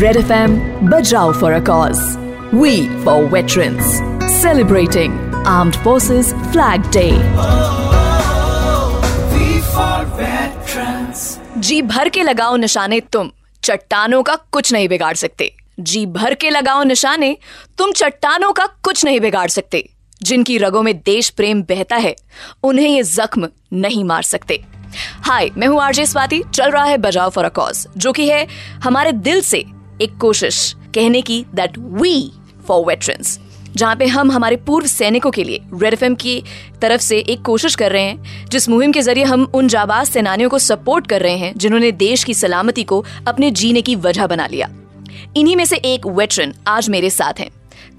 Red FM Bajrao for a cause. We for veterans. Celebrating Armed Forces Flag Day. जी भर के लगाओ निशाने तुम चट्टानों का कुछ नहीं बिगाड़ सकते जी भर के लगाओ निशाने, तुम चट्टानों का कुछ नहीं बिगाड़ सकते जिनकी रगों में देश प्रेम बहता है, उन्हें ये जख्म नहीं मार सकते हाय, मैं हूँ आरजे स्वाति, चल रहा है बजाओ फॉर अ कॉज जो कि है हमारे दिल से एक कोशिश, कहने की दैट वी फॉर वेटरन्स जहाँ पे हम हमारे पूर्व सैनिकों के लिए रेड एफएम की तरफ़ से एक कोशिश कर रहे हैं, जिस मुहिम के ज़रिए हम उन जाबाज सेनानियों को सपोर्ट कर रहे हैं, जिन्होंने देश की सलामती को अपने जीने की वजह बना लिया। इन्हीं में से एक वेटरन आज मेरे साथ हैं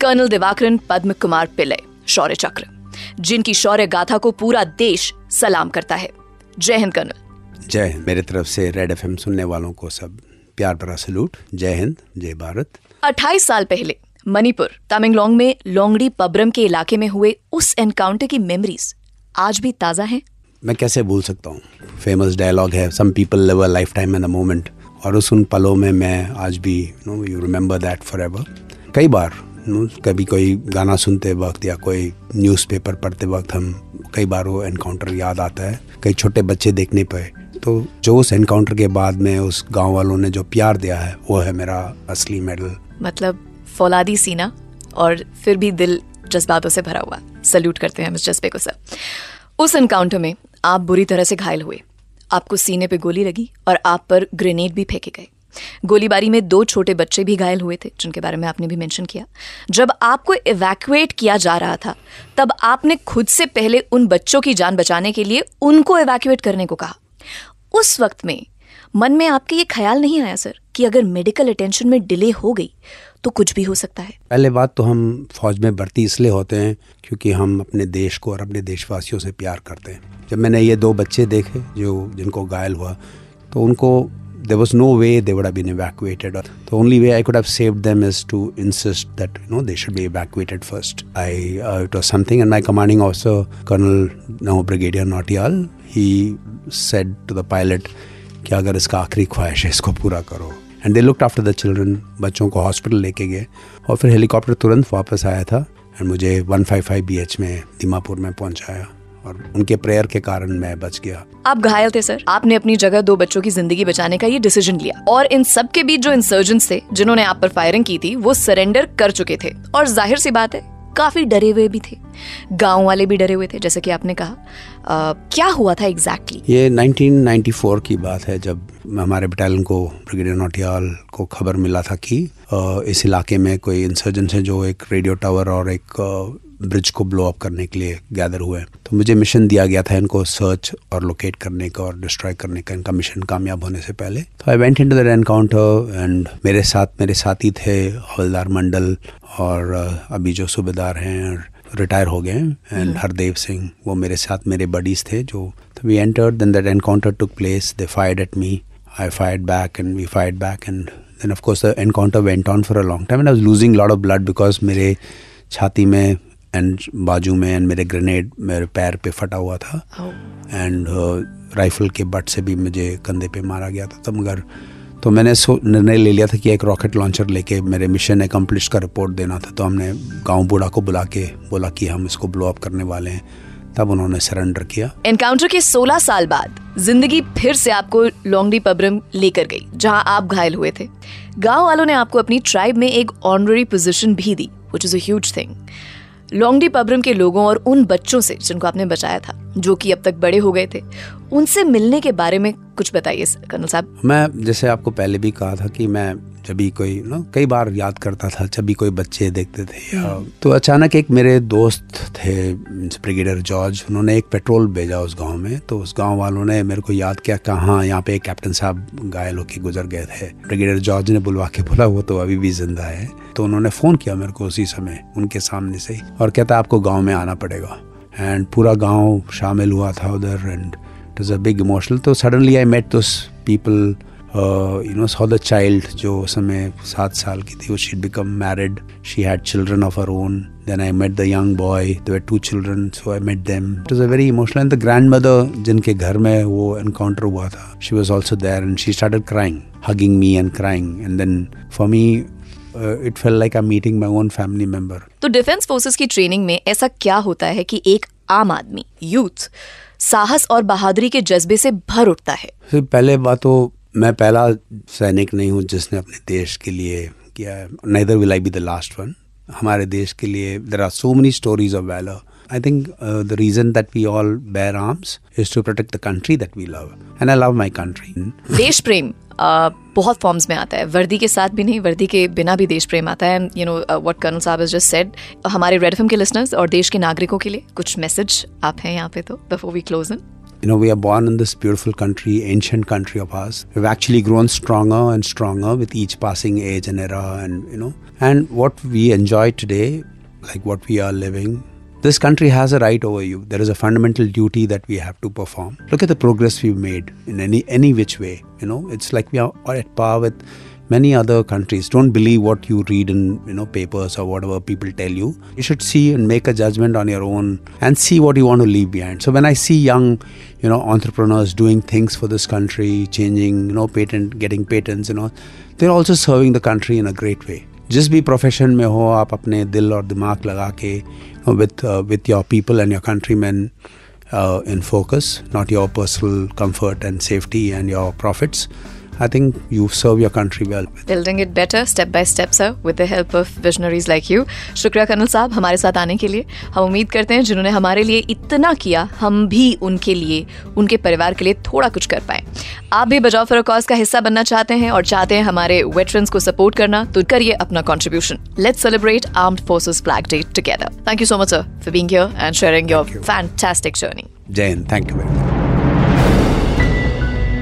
कर्नल दिवाकरन पद्म कुमार पिल्ले, शौर्य चक्र, जिनकी शौर्य गाथा को पूरा देश सलाम करता है। जय हिंद कर्नल जय हिंद। मेरे तरफ़ से रेड एफएम सुनने वालों को सब प्यार भरा सलूट। जय हिंद जय भारत। 28 साल पहले मणिपुर तमिंगलोंग में लोंगड़ी पबरम के इलाके में हुए उस एनकाउंटर की मेमोरीज आज भी ताज़ा हैं। मैं कैसे भूल सकता हूँ? फ़ेमस डायलॉग है some people live a lifetime in the moment और उस उन पलों में मैं आज भी no you remember that forever कई बार नो कभी कोई गाना सुनते वक्त या कोई न्यूज़पेपर पढ़ते वक्त हम कई बार वो एनकाउंटर याद आता है। कई छोटे बच्चे देखने पे तो जो उस एनकाउंटर के बाद में उस गाँव वालों ने जो प्यार दिया है, वो है मेरा असली मेडल मतलब फौलादी सीना और फिर भी दिल जज्बातों से भरा हुआ। सल्यूट करते हैं हम इस जज्बे को सर उस एनकाउंटर में आप बुरी तरह से घायल हुए। आपको सीने पे गोली लगी और आप पर ग्रेनेड भी फेंके गए। गोलीबारी में दो छोटे बच्चे भी घायल हुए थे, जिनके बारे में आपने भी मेंशन किया। जब आपको इवैक्यूएट किया जा रहा था, तब आपने खुद से पहले उन बच्चों की जान बचाने के लिए उनको इवैक्यूएट करने को कहा। उस वक्त में मन में आपके ये ख्याल नहीं आया, सर, कि अगर मेडिकल अटेंशन में डिले हो गई तो कुछ भी हो सकता है? पहले बात तो हम फौज में भर्ती इसलिए होते हैं क्योंकि हम अपने देश को और अपने देशवासियों से प्यार करते हैं। जब मैंने ये दो बच्चे देखे जो, जिनको घायल हुआ तो उनको there was no way they would have been evacuated. The only way I could have saved them is to insist that you know they should be evacuated first. I uh, it was something, and my commanding officer, Colonel now Brigadier Nautial, he said to the pilot कि अगर इसका आखिरी ख्वाहिश है इसको पूरा करो and they looked after the children बच्चों को हॉस्पिटल लेके गए और फिर हेलीकॉप्टर तुरंत वापस आया था एंड मुझे 155 बीएच में दीमापुर में पहुंचाया और उनके प्रेयर के कारण मैं बच गया। आप घायल थे सर। आपने अपनी जगह दो बच्चों की ज़िंदगी बचाने का ये डिसीज़न लिया। और इन सब के बीच जो इंसर्जेंट्स थे जिन्होंने आप पर फायरिंग की थी वो सरेंडर कर चुके थे। और ज़ाहिर सी बात है काफ़ी डरे हुए भी थे। गाँव वाले भी डरे हुए थे जैसे कि आपने कहा। आ, क्या हुआ था एग्जैक्टली exactly? ये 1994 की बात है जब हमारे बटालियन को ब्रिगेडियर नोटियाल को खबर मिला था कि इस इलाके में कोई इंसर्जेंस है जो एक रेडियो टावर और एक ब्रिज को ब्लो अप करने के लिए गैदर हुए तो मुझे मिशन दिया गया था इनको सर्च और लोकेट करने का और डिस्ट्रॉय करने का इनका मिशन कामयाब होने से पहले। तो I went into the encounter and मेरे साथ मेरे साथी थे हवलदार मंडल और अभी जो सूबेदार हैं रिटायर हो गए एंड हम्म। हरदेव सिंह वो मेरे साथ मेरे बडीज थे जो तो we enter then that encounter took place they fired at me I fired back and we fired back and then of course the encounter went on for a long time and I was losing a lot of blood because मेरे छाती में and बाजू में and मेरे grenade मेरे पैर पे फटा हुआ था। And oh. राइफल uh, के बट से भी मुझे कंधे पे मारा गया था। तो मगर तो मैंने सो निर्णय ले लिया था कि एक रॉकेट लॉन्चर लेके मेरे मिशन एकम्प्लिश का रिपोर्ट देना था। तो हमने गाँव बूढ़ा को बुला के बोला कि हम इसको ब्लो अप करने वाले हैं। तब उन्होंने सरेंडर किया। एनकाउंटर के 16 साल बाद ज़िंदगी फिर से आपको लोंगडी पब्रम लेकर गई जहाँ आप घायल हुए थे। गाँव वालों ने आपको अपनी ट्राइब में एक ऑनररी पोजीशन भी दी which is a huge thing लोंगडी पबरम के लोगों और उन बच्चों से जिनको आपने बचाया था। जो कि अब तक बड़े हो गए थे। उनसे मिलने के बारे में कुछ बताइए कर्नल साहब। मैं जैसे आपको पहले भी कहा था कि मैं जब भी कोई ना कई बार याद करता था जब भी कोई बच्चे देखते थे हम्म। तो अचानक एक मेरे दोस्त थे ब्रिगेडियर जॉर्ज उन्होंने एक पेट्रोल भेजा उस गाँव में तो उस गाँव वालों ने मेरे को याद किया कहाँ यहाँ पे एक कैप्टन साहब घायल होकर गुजर गए थे। ब्रिगेडियर जॉर्ज ने बुलवा के बोला वो तो अभी भी ज़िंदा है। तो उन्होंने फ़ोन किया मेरे को उसी समय उनके सामने से और कहता आपको गाँव में आना पड़ेगा। एंड पूरा गाँव शामिल हुआ था उधर and it was a big emotional तो suddenly I met those people you know saw the child जो उस समय सात साल की थी वो she become married she had children of her own then I met the young boy their two children so I met them it was a very emotional and the grandmother जिनके घर में वो एनकाउंटर हुआ था she was also there and she started crying hugging me and crying. And then for me, uh, felt like I meeting my own family member तो defence forces की training में ऐसा क्या होता है कि एक आम आदमी यूथ साहस और बहादुरी के जज्बे से भर उठता है? पहले बात तो मैं पहला सैनिक नहीं हूँ जिसने अपने देश के लिए किया है neither will I be the last one हमारे देश के लिए there are so many stories of valour I think uh, the reason that we all bear arms is to protect the country that we love. And I love my country. देश प्रेम uh, बहुत forms में आता है वर्दी के साथ भी नहीं वर्दी के बिना भी देश प्रेम आता है यू नो व्हाट कर्नल साहब हैज जस्ट सेड हमारे रेड एफएम के लिसनर्स और देश के नागरिकों के लिए कुछ मैसेज आप हैं यहाँ पे तो before we close in You know, we are born in this beautiful country, ancient country of ours. We've actually grown stronger and stronger with each passing age and era, and you know, and what we enjoy today, like what we are living, this country has a right over you. There is a fundamental duty that we have to perform. Look at the progress we've made in any any which way. You know, it's like we are at par with many other countries. Don't believe what you read in you know papers or whatever people tell you. You should see and make a judgment on your own and see what you want to leave behind. So when I see young, you know, entrepreneurs doing things for this country, changing, you know, patent, getting patents, you know, they're also serving the country in a great way. जिस भी profession में हो, आप अपने दिल और दिमाग लगा के with with your people and your countrymen in focus not your personal comfort and safety and your profits I think you serve your country well. Building it better, step by step, sir, with the help of visionaries like you. शुक्रिया colonel साहब हमारे साथ आने के लिए। हम उम्मीद करते हैं जिन्होंने हमारे लिए इतना किया हम भी उनके लिए उनके परिवार के लिए थोड़ा कुछ कर पाए। आप भी बजाओ फॉर कॉज का हिस्सा बनना चाहते हैं और चाहते हैं हमारे वेटरन्स को सपोर्ट करना तो करिए अपना contribution let's celebrate armed forces flag day together thank you so much sir for being here and sharing your fantastic journey Jai Hind thank you very much